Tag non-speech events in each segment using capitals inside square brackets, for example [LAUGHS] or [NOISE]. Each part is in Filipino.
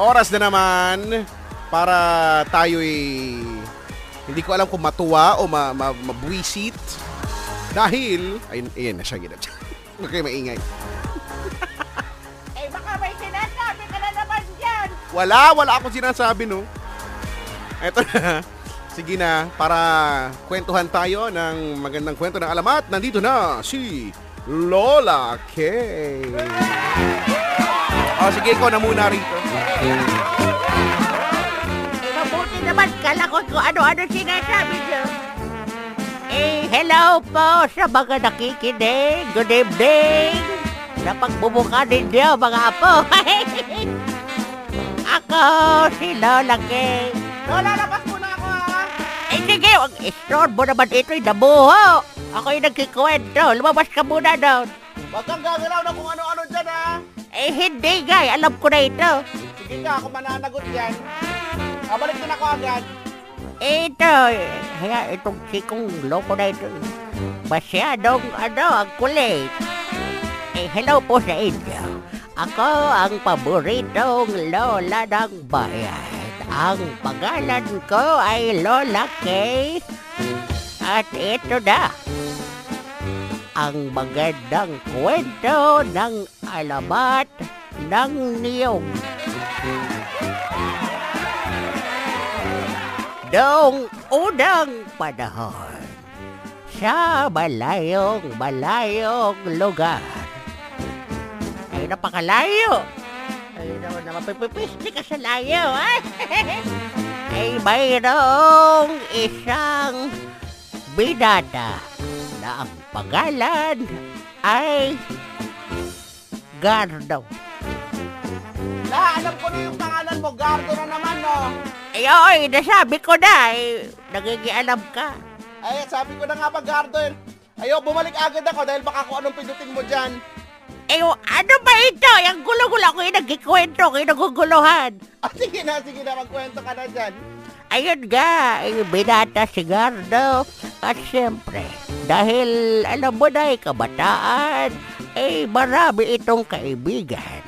oras na naman para tayo'y hindi ko alam kung matuwa o ma, ma, mabwisit dahil ayun, ayun na siya ginap. [LAUGHS] Huwag kayo maingay. Eh, baka may sinasabi ka na naman dyan. Wala, wala akong sinasabi, no? Eto na. [LAUGHS] Sige na, para kwentuhan tayo ng magandang kwento ng alamat, nandito na si Lola K. O, sige, ikaw na muna rito. Mabuti naman kala ko kung ano-ano sinasabi niyo. Eh, hello po sa mga nakikinig. Good evening. Sa pagbubuka ninyo, mga apo. [LAUGHS] ako, si Lola Kay. Lola, labas muna ako, ha? Eh, sige, wag istorbo naman ito'y nabuho. Ako'y nagkikwento. Lumabas ka muna doon. Huwag kang gagalaw na kung ano-ano? Eh, hindi, guy. Alam ko na ito. Sige ka, ako mananagot yan. Kabalik din ako agad. Ito, kaya itong chikong loko na ito. Masyadong, ano, ang kulit. Eh, hello po sa inyo. Ako ang paboritong lola ng bayan. Ang pangalan ko ay Lola Kay. At ito na. Ang magandang kwento ng alamat ng niyong. Noong unang panahon, sa malayong malayong lugar. Ay, napakalayo. Ay, naman na mapipipisli ka sa layo, ha? [LAUGHS] ay, mayroong isang binata na ang pangalan ay Gardo. La, alam ko na yung pangalan mo. Gardo na naman, no? Ay, oy, nasabi ko na, eh, nagigialam ka. Ay, sabi ko na nga ba, Gardo. eh. Ayo, bumalik agad ako dahil baka kung anong pindutin mo dyan. Eh, ano ba ito? Yung gulo-gulo ako yung nagkikwento, kayo naguguluhan. [LAUGHS] Ah, sige na, sige na, magkwento ka na dyan. Ayun nga, eh, binata si Gardo. At siyempre, dahil alam mo na, kabataan, eh, marami itong kaibigan.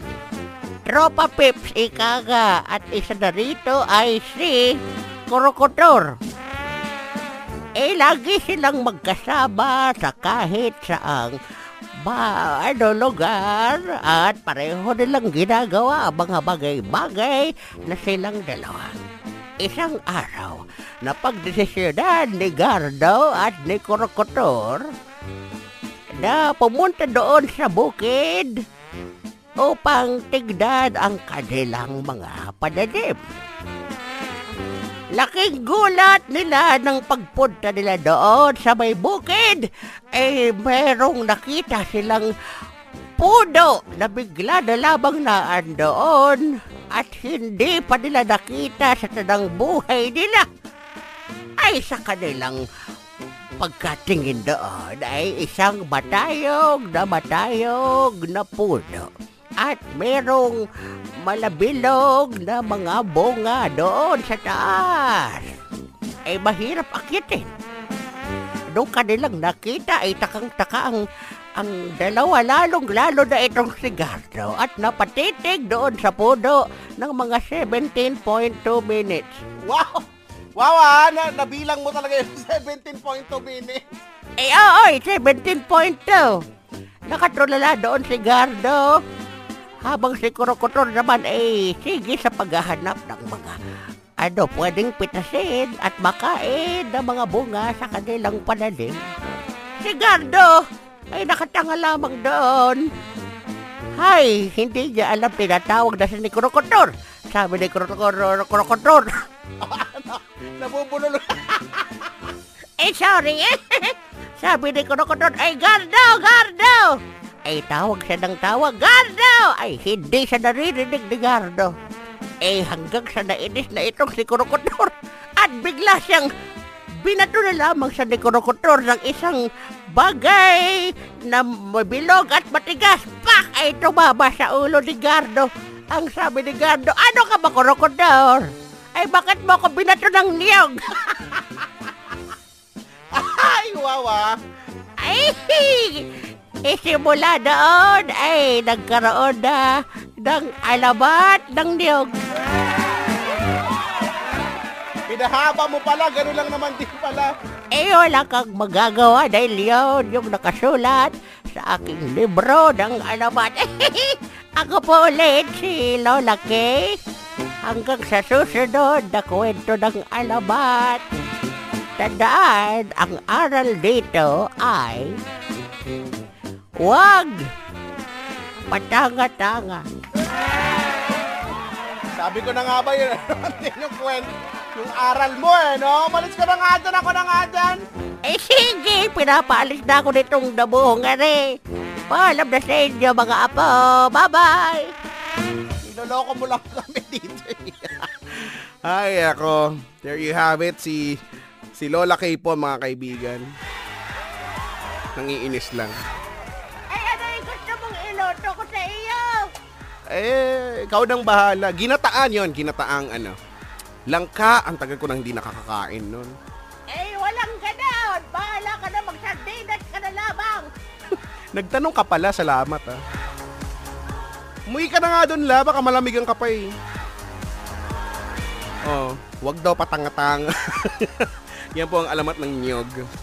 Tropa Pips, ika. At isa na rito ay si Kurokotor. Eh, lagi silang magkasama sa kahit saang ba, ano, lugar at pareho nilang ginagawa ang mga bagay-bagay na silang dalawa. Isang araw, napagdesisyonan ni Gardo at ni Kurokotor na pumunta doon sa bukid upang tignan ang kanilang mga pananim. Laking gulat nila ng pagpunta nila doon sa may bukid. Eh, merong nakita silang puno na bigla na lamang naan doon at hindi pa nila nakita sa tanang buhay nila. Ay sa kanilang pagkatingin doon ay isang matayog na matayog na puno. At merong malabilog na mga bunga doon sa taas. Ay mahirap akitin. Nung kanilang nakita ay takang-taka ang, ang dalawa lalong-lalo na itong sigardo at napatitig doon sa puno ng mga 17.2 minutes. Wow! Wow, ah, na, nabilang mo talaga yung [LAUGHS] 17.2 minutes. Eh, oo, 17.2. Nakatulala doon si Gardo. Habang si Kurokotor naman ay sige sa paghahanap ng mga ano, pwedeng pitasin at makain ng mga bunga sa kanilang pananim. Si Gardo ay nakatanga lamang doon. Hay, hindi niya alam tinatawag na si ni Kurokotor. Sabi ni Kurokotor, Kurokotor, [LAUGHS] Nabubulol. [LAUGHS] Eh, sorry. [LAUGHS] Sabi ni Kurokotor, ay Gardo, Gardo! Ay tawag siya ng tawag, Gardo! Ay hindi siya naririnig ni Gardo. Eh hanggang sa nainis na itong si Kurokotor at bigla siyang binato na lamang sa ni ng isang bagay na mabilog at matigas. Pak! Ay tumama sa ulo ni Gardo. Ang sabi ni Gardo, ano ka ba Kurokotor? Ay bakit mo ako binato ng niyog? [LAUGHS] Ay, wow, ah. Ay, [LAUGHS] eh, simula doon ay nagkaroon na ng alamat ng niyog. Pinahaba mo pala, gano'n lang naman din pala. Eh, wala kang magagawa dahil yun yung nakasulat sa aking libro ng alamat. [LAUGHS] Ako po ulit si Lola Kay. Hanggang sa susunod na kwento ng alamat. Tandaan, ang aral dito ay Huwag patanga-tanga. Sabi ko na nga ba yun, [LAUGHS] yung kwento, yung aral mo eh, no? Malis ka na nga dyan, ako na nga dyan. Eh sige, pinapaalis na ako nitong dabuhongan eh. Paalam na sa inyo mga apo. Bye-bye! Niloloko mo lang kami [LAUGHS] dito. Ay, ako. There you have it. Si, si Lola Kay po, mga kaibigan. Nangiinis lang. Eh, ikaw nang bahala. Ginataan yon ginataang ano. Langka, ang tagal ko nang hindi nakakakain nun. Eh, walang ganon. Bahala ka na magsardinas ka na lamang. [LAUGHS] Nagtanong ka pala, salamat ah. Umuwi ka na nga doon la, baka malamigan ka pa eh. Oh, wag daw patangatang. [LAUGHS] Yan po ang alamat ng niyog.